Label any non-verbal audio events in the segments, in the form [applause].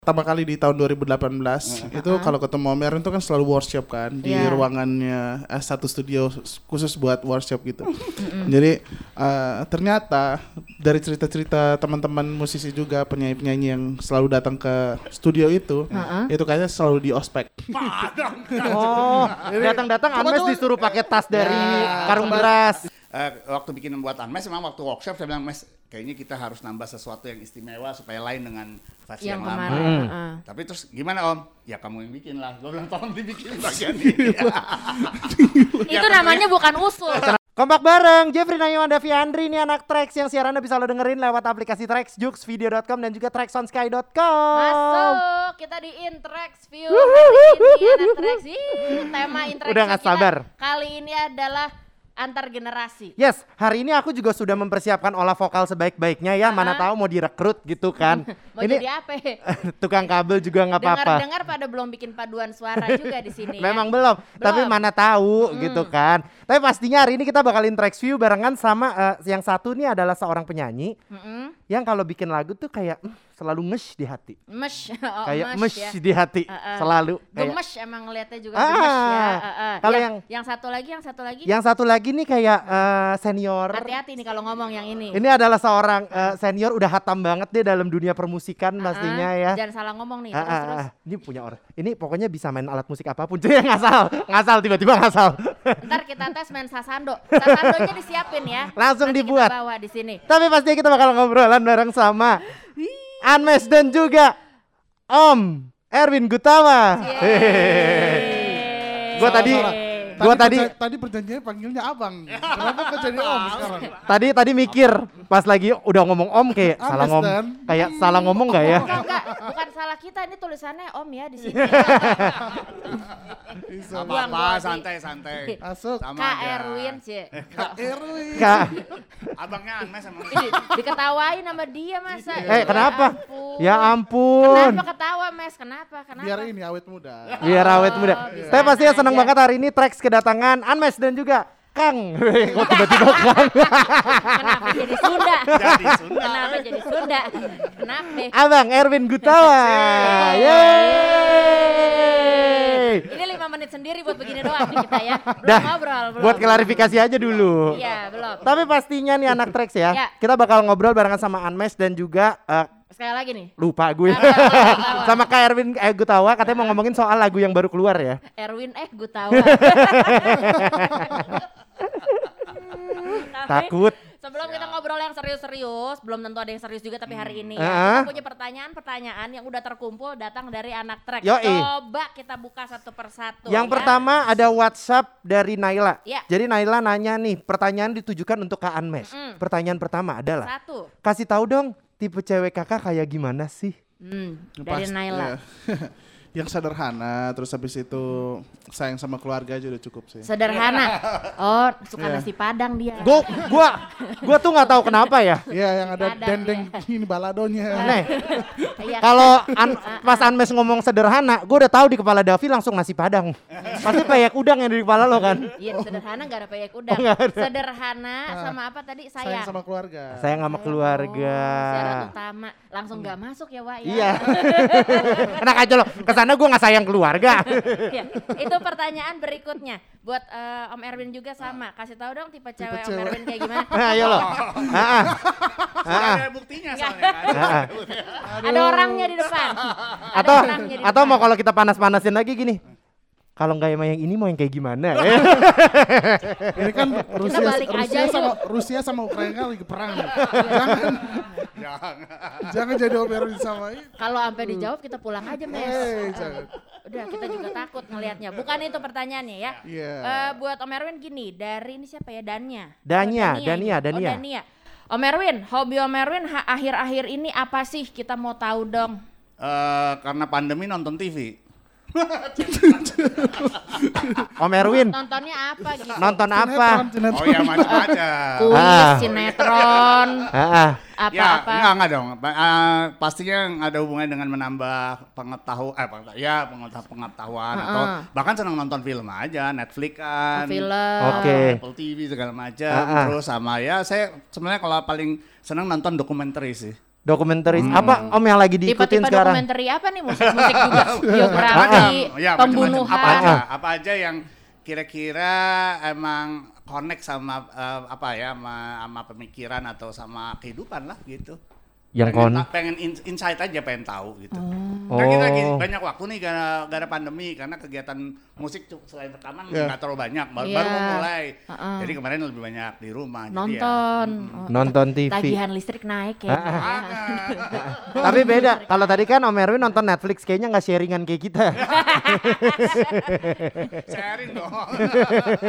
pertama kali di tahun 2018 itu kalau ketemu Om Erwin itu kan selalu workshop kan di Iya. ruangannya eh, satu studio khusus buat workshop gitu. [laughs] Jadi eh, ternyata dari cerita-cerita teman-teman musisi juga penyanyi-penyanyi yang selalu datang ke studio itu, itu kayaknya selalu di ospek. Oh, datang-datang Anmes disuruh pakai tas dari Ya, karung beras. Eh, waktu bikin buat Anmes memang waktu workshop saya bilang Mes kayaknya kita harus nambah sesuatu yang istimewa supaya lain dengan versi yang yang, lama. Hmm. heeh. Tapi terus gimana Om? Ya kamu yang bikin lah. Gue bilang tolong dibikin bagian ini. [laughs] Itu namanya bukan usul. Kompak bareng, Jeffrey Nayuan Davi Andri ini anak Trax yang siarannya bisa lo dengerin lewat aplikasi Trax, Jux, video.com dan juga traxonsky.com. Masuk kita di Interax View hari ini anak Trax. Ih, tema Interax Udah nggak kita sabar. Kali ini adalah antar generasi. Yes, hari ini aku juga sudah mempersiapkan olah vokal sebaik-baiknya ya. Mana tahu mau direkrut gitu kan. [laughs] Mau ini jadi apa? [laughs] tukang kabel juga nggak apa-apa. Dengar-dengar pada belum bikin paduan suara juga di sini. [laughs] ya. Memang belum, tapi Belum. mana tahu gitu kan. Tapi pastinya hari ini kita bakalin Trax View barengan sama eh, yang satu nih adalah seorang penyanyi Mm-mm. Yang kalau bikin lagu tuh kayak "Mm, selalu ngesh di hati. Mesh, [laughs] oh, kayak mesh mesh ya. di hati Heeh. selalu. Kayak- Gemes emang ngeliatnya juga Ah, gemes ya. Heeh. kalau yang, yang- yang satu lagi, yang satu lagi. Yang satu lagi nih kayak eh, senior. Hati-hati nih kalau ngomong yang ini. Ini adalah seorang eh, senior udah hatam banget deh dalam dunia permusikan Ah, pastinya ya. Jangan salah ngomong nih. Ah, Terus, terus. ah. Ini punya orang. Ini pokoknya bisa main alat musik apa pun. Jadi ngasal, ngasal tiba-tiba ngasal. Ntar kita tes main sasando. Sasandonya disiapin ya. Langsung Nanti dibuat. Kita bawa di sini. Tapi pastinya kita bakal ngobrolan bareng sama Anmes dan juga Om Erwin Gutawa. Yeay. Gua tadi-. Gua tadi- tadi perjanjiannya panggilnya Abang. Kenapa kok jadi Om sekarang? Tadi tadi mikir pas lagi udah ngomong Om kayak salah ngomong. Kayak salah ngomong nggak ya? Enggak, kita ini tulisannya Om ya di sini. [laughs] Gak Buang apa-apa, body. santai-santai. Masuk. Sama Kak aja. Erwin sih. Erwin. Kak, Abangnya Anmes emang. Ih, diketawain sama dia masa. eh kenapa? ampun. Ya ampun. Kenapa ketawa Mes? Kenapa? Kenapa? Biar ini awet muda. Biar awet muda. Oh, Saya pastinya senang aja. banget hari ini tracks kedatangan Anmes dan juga Kang. Kok [laughs] tiba-tiba Kang? Kenapa jadi Sunda? Jadi Sunda. Kenapa jadi Sunda? Kenapa? Abang Erwin Gutawa. Yeay. Ini lima menit sendiri buat begini doang kita ya. Belum Dah, ngobrol, belum. buat klarifikasi aja dulu. Iya, belum. Tapi pastinya nih anak tracks ya, Ya. kita bakal ngobrol barengan sama Anmes dan juga eh, Sekali lagi nih. lupa gue tawa. sama Kak Erwin eh, Gutawa katanya mau ngomongin soal lagu yang baru keluar ya. Erwin eh gue [laughs] tahu. Tapi Takut. Sebelum kita ngobrol yang serius-serius, belum tentu ada yang serius juga tapi hari ini ya, Ah. kita punya pertanyaan-pertanyaan yang udah terkumpul datang dari anak trek. Yoi. Coba kita buka satu persatu. Yang ya. pertama ada WhatsApp dari Naila. Ya. Jadi Naila nanya nih, pertanyaan ditujukan untuk Kak Anmes. Mm-mm. Pertanyaan pertama adalah, Satu. kasih tahu dong tipe cewek kakak kayak gimana sih? Hmm, dari pasti- Naila. ya. [laughs] yang sederhana, terus habis itu sayang sama keluarga aja udah cukup sih. Sederhana. [laughs] Oh, suka Iya. nasi padang dia. Gua gua gua tuh nggak tahu kenapa ya. Iya, yang ada Ada, dendeng ini baladonya. Nih, [laughs] Iya. kalau An- pas Anmes ngomong sederhana, gua udah tahu di kepala Davi langsung nasi padang. Pasti peyek udang yang di kepala lo kan. Iya, sederhana gak ada peyek udang. Oh, ada. Sederhana sama apa tadi? Sayang Sayang. sama keluarga. Sayang sama keluarga. Oh, syarat utama. Langsung gak masuk ya, Wak ya. Iya. [laughs] Enak aja lo. Ke sana gua nggak sayang keluarga. Iya, [laughs] [laughs] Itu pertanyaan berikutnya. Buat eh, Om Erwin juga sama. Kasih tahu dong tipe cewek Om cewek. Erwin kayak gimana. [laughs] Ayo lo. Ah, ah. Ada buktinya soalnya. Ah, ah. Ada orangnya di depan. Atau atau mau kalau kita panas-panasin lagi gini. Kalau nggak yang yang ini mau yang kayak gimana? [laughs] Ini kan Rusia, balik aja Rusia sama Rusia sama Ukraina lagi perang. nih. jangan jangan jadi Erwin sama ini. Kalau sampai dijawab kita pulang aja, Mes. Eh, jangan. Udah, kita juga takut ngelihatnya. Bukan itu pertanyaannya ya. Iya. Eh, buat Om Erwin gini, dari ini siapa ya? Dania. Dania, Oh, Dania, ini. Dania. Oh, Dania. Om Erwin, hobi Om Erwin akhir-akhir ini apa sih? Kita mau tahu dong. Eh, karena pandemi nonton TV. [laughs] Om Erwin Nontonnya apa gitu? nonton apa? Sinetron, sinetron. Oh ya macam-macam. Kuis, Ah. sinetron, Ah, ah. Ya, apa-apa. enggak, enggak dong. Eh, pastinya yang ada hubungannya dengan menambah pengetahuan, eh, ya pengetahuan, pengetahuan atau bahkan senang nonton film aja, Netflix kan, Film. Oke. Apple TV segala macam. Ah. Terus sama ya, saya sebenarnya kalau paling senang nonton dokumenter sih. Dokumentaris apa Om yang lagi diikutin Tipe-tipe sekarang? dokumenter apa nih musik-musik juga [laughs] biografi, Ya, pembunuhan. Apa aja, apa aja yang kira-kira emang connect sama eh, apa ya sama, sama pemikiran atau sama kehidupan lah gitu. Yang pengen, kon- ta- pengen in- insight aja pengen tahu gitu. Kan kita lagi Oh. banyak waktu nih gara, gara pandemi karena kegiatan musik selain rekaman nggak terlalu banyak baru, Iya. baru mau mulai. Heeh. Jadi kemarin lebih banyak di rumah. jadi ya, Nonton. Oh, Nonton TV. Tagihan listrik naik ya. [laughs] Tapi beda. Kalau tadi kan Om Erwin nonton Netflix kayaknya nggak sharingan kayak kita. [laughs] sharing dong.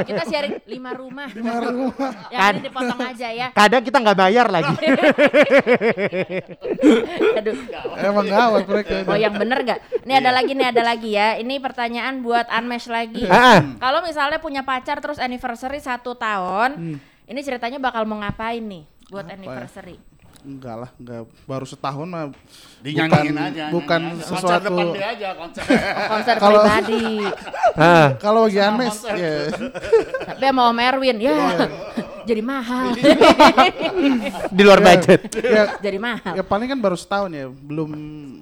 Kita sharing lima rumah. Lima rumah. Yang Kan- ini dipotong aja ya. Kadang kita nggak bayar lagi. [laughs] [laughs] Aduh. Emang gawat mereka. Oh yang bener gak? Ini ada lagi nih ada lagi ya. Ini pertanyaan buat Unmesh lagi. [laughs] Ah, ah. Kalau misalnya punya pacar terus anniversary satu tahun, ini ceritanya bakal mau ngapain nih buat Apa ya? anniversary? Enggak lah, enggak baru setahun mah. Dinyanyiin bukan, aja. Bukan aja. Konser sesuatu. depan dia aja konser. Konser Kalau- pribadi. [laughs] Kalau bagi Anmes, ya Tapi sama Om Erwin ya. Jadi mahal. [laughs] Di luar budget. ya, Jadi mahal. ya paling kan baru setahun ya, belum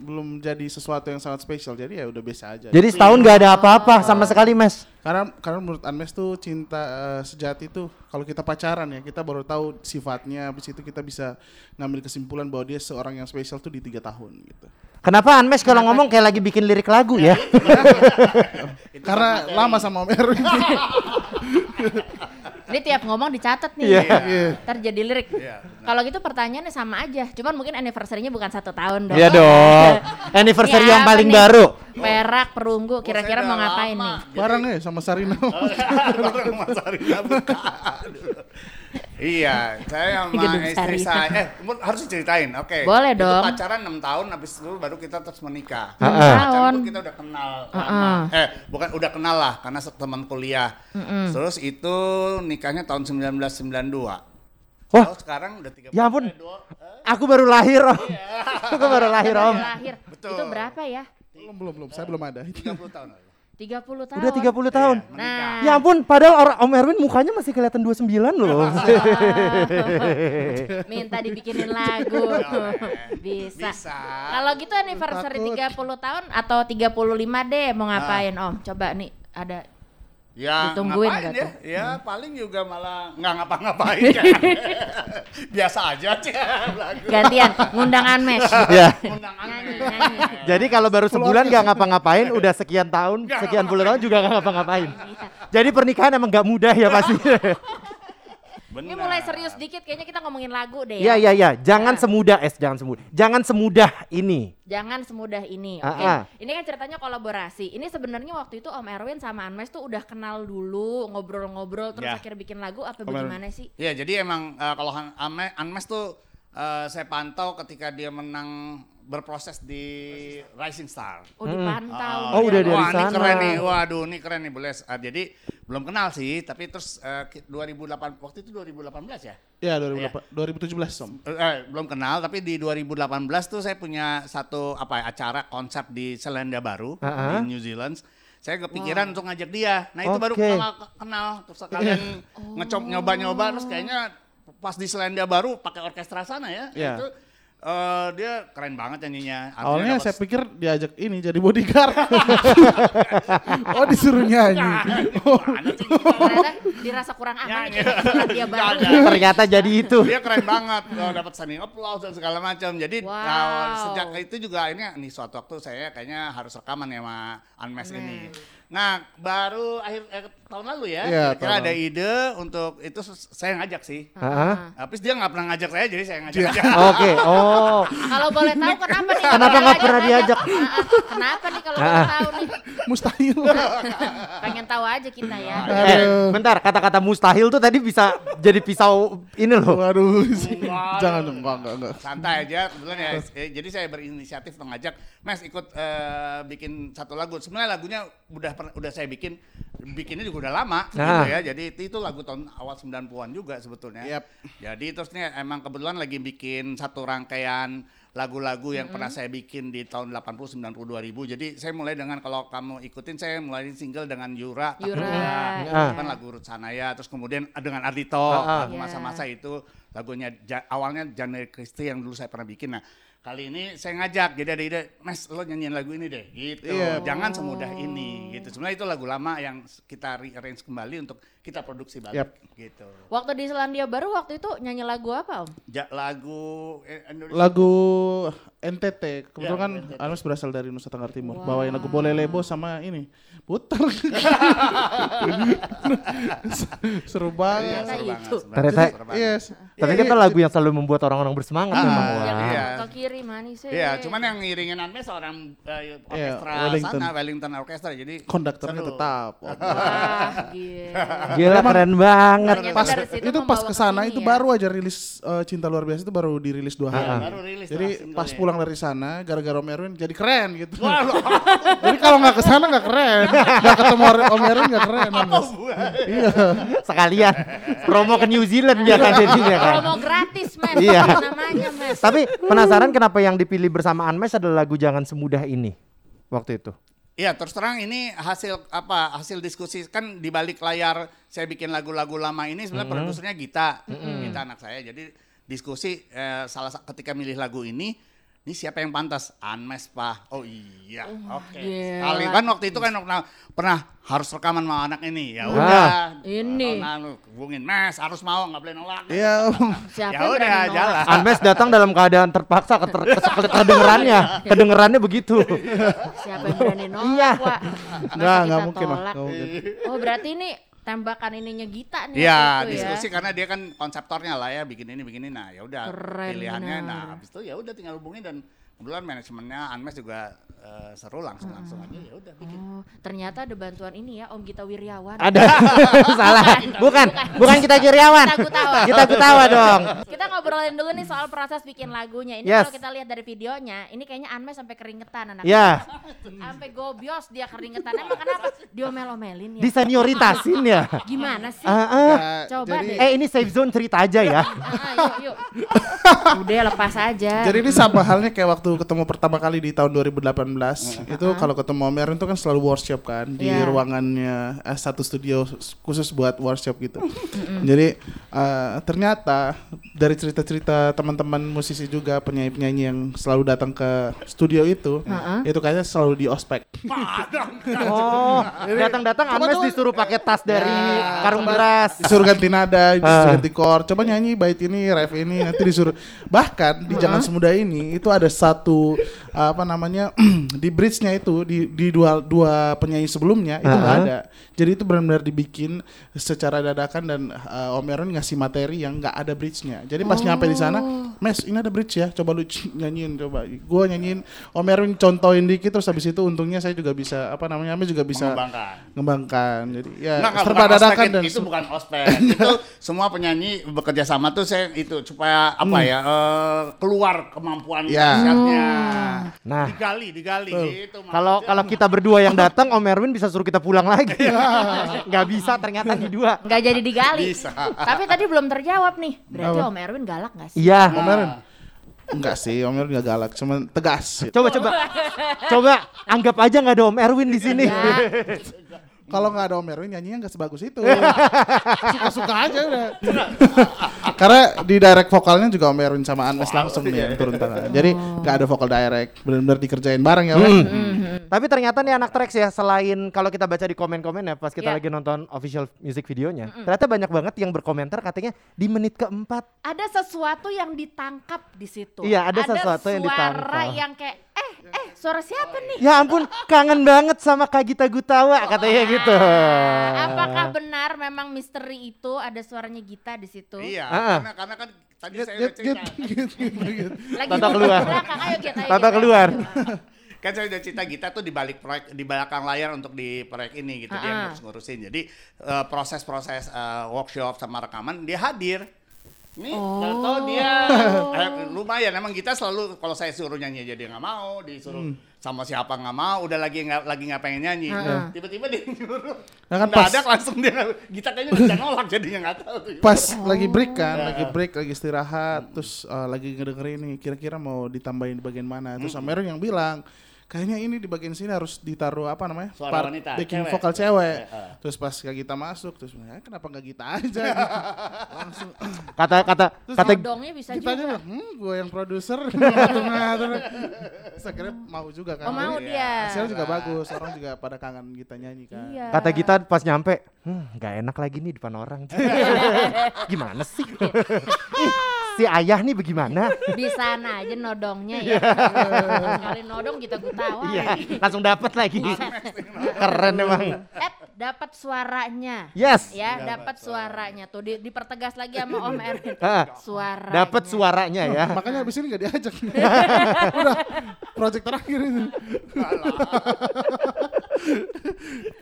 belum jadi sesuatu yang sangat spesial. Jadi ya udah biasa aja. Jadi setahun nggak ada apa-apa sama sekali, Mas. Karena karena menurut Anmes tuh cinta eh, sejati tuh kalau kita pacaran ya kita baru tahu sifatnya, habis itu kita bisa ngambil kesimpulan bahwa dia seorang yang spesial tuh di tiga tahun gitu. Kenapa Anmes kalau ngomong kayak lagi bikin lirik lagu ya? [laughs] Karena lama sama Om Erwin. [laughs] Ini tiap ngomong dicatat nih. Iya. Iya. Ntar jadi lirik. Iya, Kalau gitu pertanyaannya sama aja. Cuman mungkin anniversary-nya bukan satu tahun dong. Iya dong. [laughs] Anniversary yang paling nih? baru. Perak, perunggu, kira-kira Saya mau ngapain lama. nih? Barang ya sama Sarina. [laughs] Bareng Mas Arina bukan. [laughs] Iya, saya sama Gedung istri saya. Eh, harus diceritain. Oke. Boleh Itu dong. pacaran 6 tahun habis itu baru kita terus menikah. Ah, ah. Pacaran Tahun. pun kita udah kenal lama. Ah, Eh, bukan udah kenal lah karena teman kuliah. Terus itu nikahnya tahun 1992. Wah. Kalau sekarang udah 30 Ya ampun. eh, dua- eh, Aku baru lahir, Om. [laughs] Aku baru lahir, Baru Om. lahir. Betul. Itu berapa ya? belum belum belum, saya belum ada. 30 tahun. Lalu. 30 tahun. Udah 30 tahun. Iya, menikah. Nah, Ya ampun, padahal orang Om Erwin mukanya masih kelihatan 29 loh. [laughs] minta dibikinin lagu. Boleh. Bisa. Bisa. Kalau gitu anniversary Takut. 30 tahun atau 35 deh mau ngapain Ah. Om? Coba nih ada Ya Ditungguin ngapain nggak ya? tuh? Ya paling juga malah nggak ngapa-ngapain [laughs] kan. [laughs] Biasa aja sih lagu. gantian ngundangan mesh. [laughs] ya. Jadi kalau baru sebulan gak ngapa-ngapain, udah sekian tahun, Nggak sekian puluh tahun juga gak ngapa-ngapain. Iya. Jadi pernikahan emang gak mudah ya pasti. Ini mulai serius dikit kayaknya kita ngomongin lagu deh Iya ya. iya iya, jangan Ya. semudah es, jangan semudah. Jangan semudah ini. Jangan semudah ini. Ah, Oke. ah. Ini kan ceritanya kolaborasi. Ini sebenarnya waktu itu Om Erwin sama Anmes tuh udah kenal dulu, ngobrol-ngobrol terus Ya. akhirnya bikin lagu apa Om Erwin. bagaimana sih? Ya jadi emang eh, kalau Anmes tuh eh, saya pantau ketika dia menang berproses di Rising Star. Oh, dipantau. Oh, udah dari Wah, ini sana. keren nih. Waduh, ini keren nih, Bules. Ah, jadi belum kenal sih, tapi terus eh, ki- 2008 waktu itu 2018 ya? Ya 2008, 2017 Om. Eh, eh, belum kenal tapi di 2018 tuh saya punya satu apa ya, acara konsep di Selandia Baru Ah, ah. di New Zealand. Saya kepikiran untuk ngajak dia. Nah, itu baru Oke. kenal, kenal terus kalian [laughs] ngecop nyoba-nyoba terus kayaknya pas di Selandia Baru pakai orkestra sana ya. Iya. Itu eh, dia keren banget nyanyinya. Artinya Awalnya saya pikir diajak ini jadi bodyguard. [laughs] oh disuruh nyanyi. [laughs] Ternyata dirasa kurang aman kayaknya [laughs] dia baru. Ternyata jadi itu. dia keren banget oh, dapat standing applause dan segala macam jadi Wow. nah, sejak itu juga ini nih suatu waktu saya kayaknya harus rekaman ya sama Unmesh Hmm. ini nah baru akhir eh, tahun lalu ya Iya, kira-kira tahun ada lalu. ide untuk itu saya ngajak sih Ah, Tapi dia nggak pernah ngajak saya jadi saya ngajak Iya. Oke, oh. Kalau boleh tahu kenapa nih? Kenapa nggak pernah diajak? Ah, ah. Kenapa nih kalau Ah, boleh ah. tahu nih? Mustahil. Pengen tahu aja kita ya. Eh, bentar, kata-kata mustahil tuh tadi bisa jadi pisau ini loh. Waduh. Jangan dong, enggak enggak enggak. santai aja kebetulan ya eh, jadi saya berinisiatif mengajak Mas ikut eh, bikin satu lagu sebenarnya lagunya udah udah saya bikin bikinnya juga udah lama Nah. gitu ya. Jadi itu, itu lagu tahun awal 90-an juga sebetulnya. Yap. Jadi terus nih emang kebetulan lagi bikin satu rangkaian lagu-lagu yang pernah saya bikin di tahun 80 90 2000. Jadi saya mulai dengan kalau kamu ikutin saya mulai single dengan Yura. Yura, iya. Itu kan lagu Ruth Sanaya terus kemudian dengan Ardito Ah, ah. lagu Iya. masa-masa itu lagunya Ja- awalnya January Christie yang dulu saya pernah bikin. Nah, kali ini saya ngajak jadi ada ide, "Mas, lo nyanyiin lagu ini deh." gitu. Iya. Jangan semudah ini gitu. Sebenarnya itu lagu lama yang kita rearrange kembali untuk kita produksi balik Yap. gitu. Waktu di Selandia Baru waktu itu nyanyi lagu apa Om? Ja- lagu eh, Indonesia Lagu NTT, kebetulan Ya, kan NTT. Anmes berasal dari Nusa Tenggara Timur. Bawain lagu Boleh Lebo sama ini. Putar. [laughs] Seru banget. Ternyata seru banget, itu. seru Ternyata-. Yes. Tapi Iya, kita iya. lagu yang selalu membuat orang-orang bersemangat Ah, memang. Wah. iya. ke kiri manis eh. Iya, cuman yang ngiringin Anmes orang eh, orkestra Wellington. sana, Wellington Orkestra. Jadi Konduktornya tetap. Wah, [laughs] gila. Gila keren banget. Pas itu pas membawa ke sana ke sini itu ya. baru aja rilis eh, Cinta Luar Biasa itu baru dirilis dua hari. Iya, baru rilis Jadi pas pulang dari sana gara-gara Om Erwin jadi keren gitu. Wah, lo [laughs] jadi kalau nggak ke sana nggak keren. Nggak ketemu Om Erwin nggak keren. Iya. Sekalian promo ke New Zealand ya kan jadinya kan. Promo gratis, Mas. Iya. Namanya, Mas. Tapi penasaran kenapa yang dipilih bersama Anmes adalah lagu Jangan Semudah Ini waktu itu. Iya terus terang ini hasil apa hasil diskusi kan di balik layar saya bikin lagu-lagu lama ini sebenarnya produsernya Gita, Gita anak saya. Jadi diskusi eh, salah sa- ketika milih lagu ini, ini siapa yang pantas? Anmes pak. Oh iya, oke. gila. Kali kan waktu itu kan pernah, pernah harus rekaman sama anak ini. Ya Ah. udah. Ini. Lalu hubungin Mes harus mau nggak boleh nolak. Iya. Ya yang udah jalan. Anmes datang dalam keadaan terpaksa keter, kedengerannya, kedengerannya begitu. Siapa yang berani nolak, Iya. Masa Nggak mungkin lah. Oh, berarti ini tembakan ininya Gita nih. Iya, itu diskusi ya. karena dia kan konseptornya lah ya, bikin ini bikin ini. Nah, ya udah pilihannya. Nah, habis itu ya udah tinggal hubungin dan kebetulan manajemennya Anmes juga eh, seru langsung langsung aja ya udah bikin. Oh, ternyata ada bantuan ini ya Om Gita Wiryawan. Ada [laughs] salah, bukan, bukan kita Jiriawan. Kita Gutawa. Kita Gutawa dong. Kita ngobrolin dulu nih soal proses bikin lagunya. Ini Yes. kalau kita lihat dari videonya, ini kayaknya Anmes sampai keringetan anak. Ya, Sampai gobios dia keringetan. Emang kenapa? Diomel-omelin ya. disenioritasin ya. Gimana sih? Ah. Ya, Coba jadi, deh. Eh ini safe zone cerita aja ya. Ah, ah, yuk, yuk. [laughs] Udah lepas aja. Jadi ini sama halnya kayak waktu ketemu pertama kali di tahun 2018 itu kalau ketemu Om Erwin itu kan selalu workshop kan di Iya. ruangannya eh, satu studio khusus buat workshop gitu. [laughs] Jadi eh, ternyata dari cerita-cerita teman-teman musisi juga penyanyi-penyanyi yang selalu datang ke studio itu itu kayaknya selalu di ospek. [laughs] Oh, datang-datang Anmes coba- disuruh pakai tas dari Ya, karung beras. Disuruh ganti nada, disuruh Ah. ganti chord. Coba nyanyi bait ini, ref ini, nanti disuruh. Bahkan di Jangan Semudah ini itu ada satu apa namanya [clears throat] di bridge-nya itu di di dua dua penyanyi sebelumnya itu nggak Ah. ada. Jadi itu benar-benar dibikin secara dadakan dan uh, Om Aaron ngasih materi yang nggak ada bridge-nya. Jadi pas nyampe di sana, Mes ini ada bridge ya, coba lu [laughs] nyanyiin coba. Gua nyanyiin, Om Aaron contohin dikit terus habis itu untungnya saya juga bisa apa namanya, Mes juga bisa Mengembangkan. ngembangkan. Jadi ya enggak, serba dadakan dan itu bukan ospek. [laughs] itu semua penyanyi bekerja sama tuh saya itu supaya apa ya eh, keluar kemampuan Ya. dahsyatnya. Nah. digali, digali gitu. Kalau kalau kita berdua yang [laughs] datang, Om Erwin bisa suruh kita pulang lagi. Nggak bisa ternyata di dua. Nggak jadi digali. Bisa. Tapi tadi belum terjawab nih. Berarti? Om Erwin galak nggak sih? Iya. Om Aaron Enggak sih, Om Aaron gak galak, cuman tegas. gitu. Coba coba [laughs] coba anggap aja nggak ada Om Erwin di sini. Kalau nggak ada Om Erwin nyanyinya nggak sebagus itu. [laughs] Suka-suka aja udah. Karena di direct vokalnya juga Om Erwin sama Anmes langsung nih yang [laughs] turun tangan. Jadi nggak ada vokal direct, benar-benar dikerjain bareng ya, Mas. Tapi ternyata nih anak Trax ya selain kalau kita baca di komen-komen ya pas kita Iya. lagi nonton official music videonya, ternyata banyak banget yang berkomentar katanya di menit keempat Ada sesuatu yang ditangkap di situ. Iya, ada sesuatu yang suara ditangkap. yang kayak eh eh suara siapa nih? Ya ampun, kangen banget sama Kak Gita Gutawa katanya gitu. Ah, Apakah benar memang misteri itu ada suaranya Gita di situ? Iya, Ah, ah. karena karena kan tadi Gitu, saya udah gitu, cerita. gitu, gitu, gitu. Lagi Tata keluar. belakang, ayo Gita, ayo Tata Gita. keluar. [laughs] kan saya udah cerita Gita tuh di balik proyek di belakang layar untuk di proyek ini gitu dia Ah, ah. ngurus ngurusin jadi eh, proses-proses eh, workshop sama rekaman dia hadir Nih, Oh. tahu dia [laughs] eh, lumayan emang kita selalu kalau saya suruh nyanyi aja dia nggak mau, disuruh sama siapa nggak mau, udah lagi nggak lagi nggak pengen nyanyi. Tiba-tiba dia nyuruh. Nah, kan pas- langsung dia kita kayaknya bisa nolak jadinya nggak tahu tuh. Pas lagi break kan, lagi break, lagi istirahat, terus eh, lagi ngedengerin nih, kira-kira mau ditambahin di bagian mana. Terus Om Erwin yang bilang, kayaknya ini di bagian sini harus ditaruh apa namanya? Suara wanita, backing cewek. vokal cewek. Eh. Terus pas kayak kita masuk, terus "Eh, kenapa nggak kita aja? [laughs] gitu. Langsung [clears throat] Kata kata Terus kata Nodongnya bisa kita juga. bilang, hmm, gue yang produser. [laughs] ngatur-ngatur. Terus akhirnya mau juga kan. Oh, mau Jadi, dia. Hasilnya juga bagus, orang juga pada kangen kita nyanyi kan. Iya. kata kita pas nyampe, hmm, nggak enak lagi nih depan orang. [laughs] Gimana sih? Si ayah nih bagaimana? Di sana aja nodongnya ya. Sekali nodong kita gutawa. Iya, langsung dapat lagi. Keren emang. Eh, dapat suaranya. Yes. Ya, dapat suaranya tuh di, dipertegas lagi sama [laughs] Om Erwin. Ah, Suara. Dapat suaranya ya. [laughs] Makanya abis ini gak diajak. [laughs] Udah, project terakhir itu.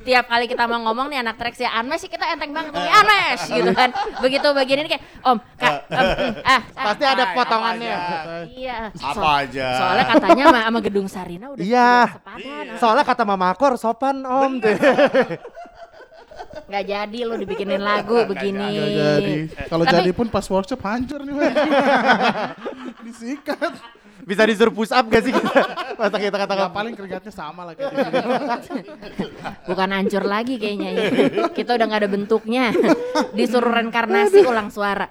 Tiap kali kita mau ngomong nih anak Trax ya Anmes sih kita enteng banget nih Anmes gitu kan. Begitu bagian ini kayak Om, Kak, em, em, ah, ah, Pasti ada Apa potongannya. Iya. Apa So- aja. Soalnya katanya sama, sama gedung Sarina udah Iya. sepadan. Soalnya kata Mama Akor sopan om. [laughs] Nggak jadi lu dibikinin lagu begini. Gak jadi. Kalau Tapi- jadi pun pas workshop hancur nih. [laughs] Disikat. Bisa disuruh push up gak sih kita? [laughs] Masa kita kata Gak paling keringatnya sama lah kayak video. [laughs] Bukan hancur lagi kayaknya ya. Kita udah nggak ada bentuknya. [laughs] Disuruh reinkarnasi ulang suara.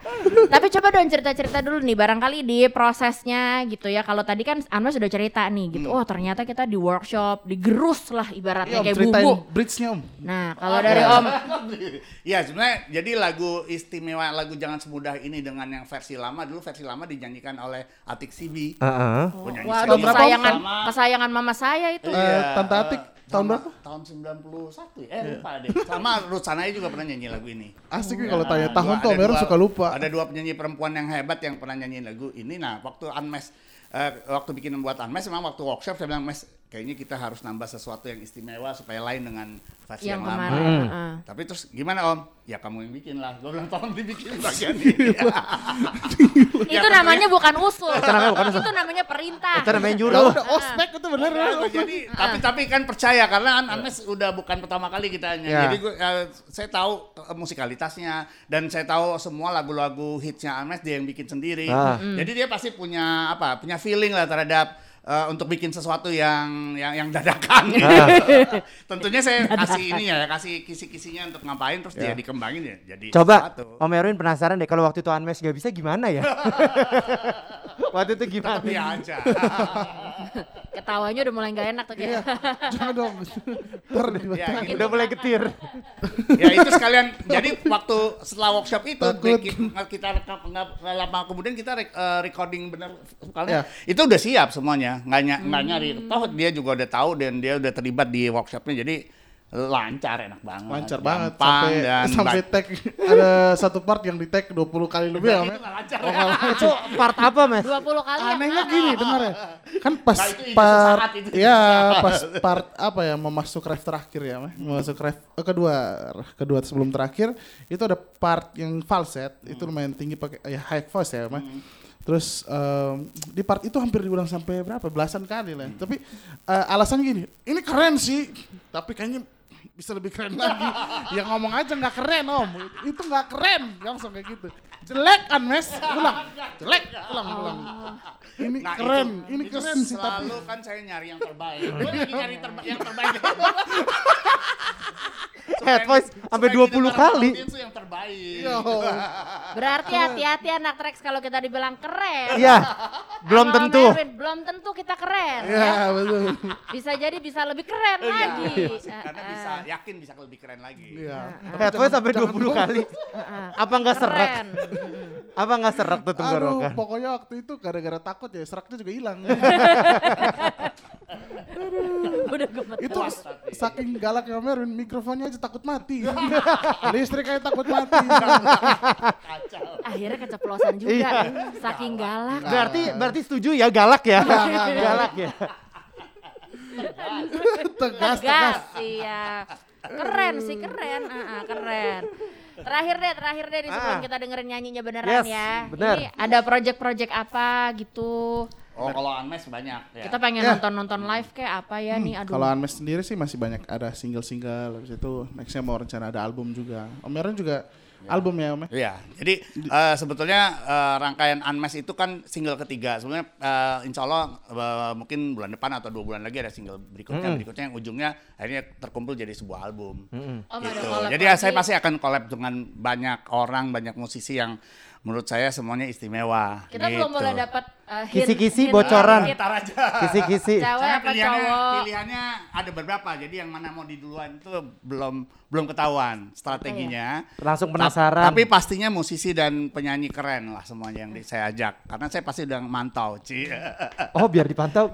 Tapi coba dong cerita-cerita dulu nih barangkali di prosesnya gitu ya. Kalau tadi kan Anwar sudah cerita nih gitu. Oh, ternyata kita di workshop, digerus lah Iya, ibaratnya Om, kayak ceritain bumbu. bridge-nya Om. Nah, kalau dari Om Ya sebenarnya jadi lagu istimewa lagu jangan semudah ini dengan yang versi lama dulu versi lama dinyanyikan oleh Atik Sibi. Heeh. Waduh, kesayangan sama- kesayangan mama saya itu. Eh, Iya, Tante Atik, tahun berapa? Tahun 91 ya. Eh lupa deh. Sama Ruth Sanaya juga pernah nyanyi lagu ini. Asik nih kalau Nah, tanya tahun tuh Om suka lupa. Ada dua penyanyi perempuan yang hebat yang pernah nyanyiin lagu ini. Nah, waktu Unmes eh, waktu bikin buat Unmes memang waktu workshop saya bilang Mes kayaknya kita harus nambah sesuatu yang istimewa supaya lain dengan versi yang yang, lama. kemarin. heeh. Tapi terus gimana Om? Ya kamu yang bikin lah. Gue bilang tolong dibikin bagian ini. [laughs] Itu namanya bukan usul. Itu namanya bukan usul. Itu namanya perintah. Kita namanya Ya juru. udah ospek itu bener. Ya, jadi tapi tapi kan percaya karena kan Anes udah bukan pertama kali kita nyanyi. Ya. Jadi gua, eh, saya tahu eh, musikalitasnya dan saya tahu semua lagu-lagu hitsnya Anes dia yang bikin sendiri. Ah. Jadi dia pasti punya apa? Punya feeling lah terhadap eh, untuk bikin sesuatu yang yang yang dadakan. gitu. [laughs] Tentunya saya kasih ini ya, kasih kisi-kisinya untuk ngapain terus dia dikembangin ya. Jadi Coba sesuatu. Om Erwin penasaran deh kalau waktu itu Anmes gak bisa gimana ya? [laughs] waktu itu gimana? Tapi aja. [laughs] [laughs] Ketawanya udah mulai nggak enak tuh kayak. Jangan dong. Ntar di- Ya. Udah mulai getir. [laughs] ya itu sekalian jadi waktu setelah workshop itu Takut. bikin- kita rekam nggak lama kemudian kita rek- eh, recording bener sekalian Ya. itu udah siap semuanya nggak ny- Hmm. nyari toh dia juga udah tahu dan dia udah terlibat di workshopnya jadi lancar enak banget Lancar banget sampai dan sampai tag ada satu part yang di tag 20 kali lebih ya ya. lancar Itu part apa Mes? 20 kali ya. Anehnya gini dengar ya. Kan pas Nah, itu part itu. ya pas part apa ya mau masuk ref terakhir ya, Meh. Mau masuk ref eh, kedua kedua sebelum terakhir itu ada part yang falset itu lumayan tinggi pakai ya high voice ya, Meh. Terus em, di part itu hampir diulang sampai berapa belasan kali lah. Tapi eh, alasannya gini, ini keren sih, tapi kayaknya bisa lebih keren lagi. ya ngomong aja nggak keren om, itu nggak keren, langsung kayak gitu. Jelek kan mes, ulang, jelek, ulang, ulang. Ini Nah, keren, itu- ini itu keren sih tapi selalu kan saya nyari yang terbaik [laughs] gue lagi nyari terba yang terbaik [laughs] Head voice sampai Supaya 20 didengar kali. tuh yang terbaik Yo. Berarti hati-hati anak Trax kalau kita dibilang keren. Iya. Belum tentu. Erwin, belum tentu kita keren. ya. Ya betul. Bisa jadi bisa lebih keren lagi. Iya, karena Ah, bisa ah. yakin bisa lebih keren lagi Iya. Head voice sampai 20 kali. [laughs] Apa enggak serak? [laughs] Apa enggak serak tuh Aduh, tenggorokan? pokoknya waktu itu gara-gara takut ya seraknya juga hilang. [laughs] Udah gemeter. itu saking galaknya Om Erwin, mikrofonnya aja takut mati. Listrik aja takut mati. Akhirnya keceplosan juga. Iya. Saking galak. Berarti berarti setuju ya galak ya? galak ya. [laughs] tegas, tegas. Tegas, iya. Keren sih, keren. Ah, ah, keren. Terakhir deh, terakhir deh nih sebelum Ah. kita dengerin nyanyinya beneran Yes, ya. bener. Ini ada project-project apa gitu. Oh kalau Unmesh banyak. Ya. Kita pengen Ya. nonton-nonton live kayak apa ya nih aduh. Kalau Unmesh sendiri sih masih banyak ada single-single habis itu nextnya mau rencana ada album juga. Om Aaron juga album ya Om ya? Iya, jadi eh, sebetulnya eh, rangkaian Unmesh itu kan single ketiga. Sebenarnya eh, insya Allah eh, mungkin bulan depan atau dua bulan lagi ada single berikutnya. Berikutnya yang ujungnya akhirnya terkumpul jadi sebuah album. Oh, ada Gitu. collab Jadi ya, saya pasti akan collab dengan banyak orang, banyak musisi yang menurut saya semuanya istimewa. Kita gitu. belum boleh dapat uh, Kisi-kisi bocoran. Ntar aja. Kisi-kisi. Cewek apa pilihannya, cowok? pilihannya ada beberapa, jadi yang mana mau di duluan itu belum belum ketahuan strateginya. Langsung Ta- penasaran. Tapi pastinya musisi dan penyanyi keren lah semuanya yang di- saya ajak, karena saya pasti udah mantau, Ci. [laughs] Oh biar dipantau.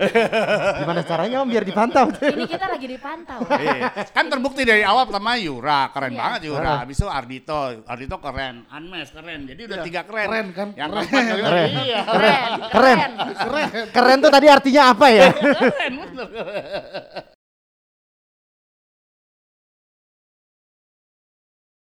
Gimana caranya om biar dipantau? [laughs] Ini kita lagi dipantau. [laughs] Iya. kan terbukti dari awal pertama Yura, keren Iya. banget Yura. Habis itu Ardito, Ardito keren, Anmes keren. Jadi udah tiga keren. keren kan? Yang keempat juga Keren. iya. Keren. Keren. Keren tuh tadi artinya apa ya? Keren bener.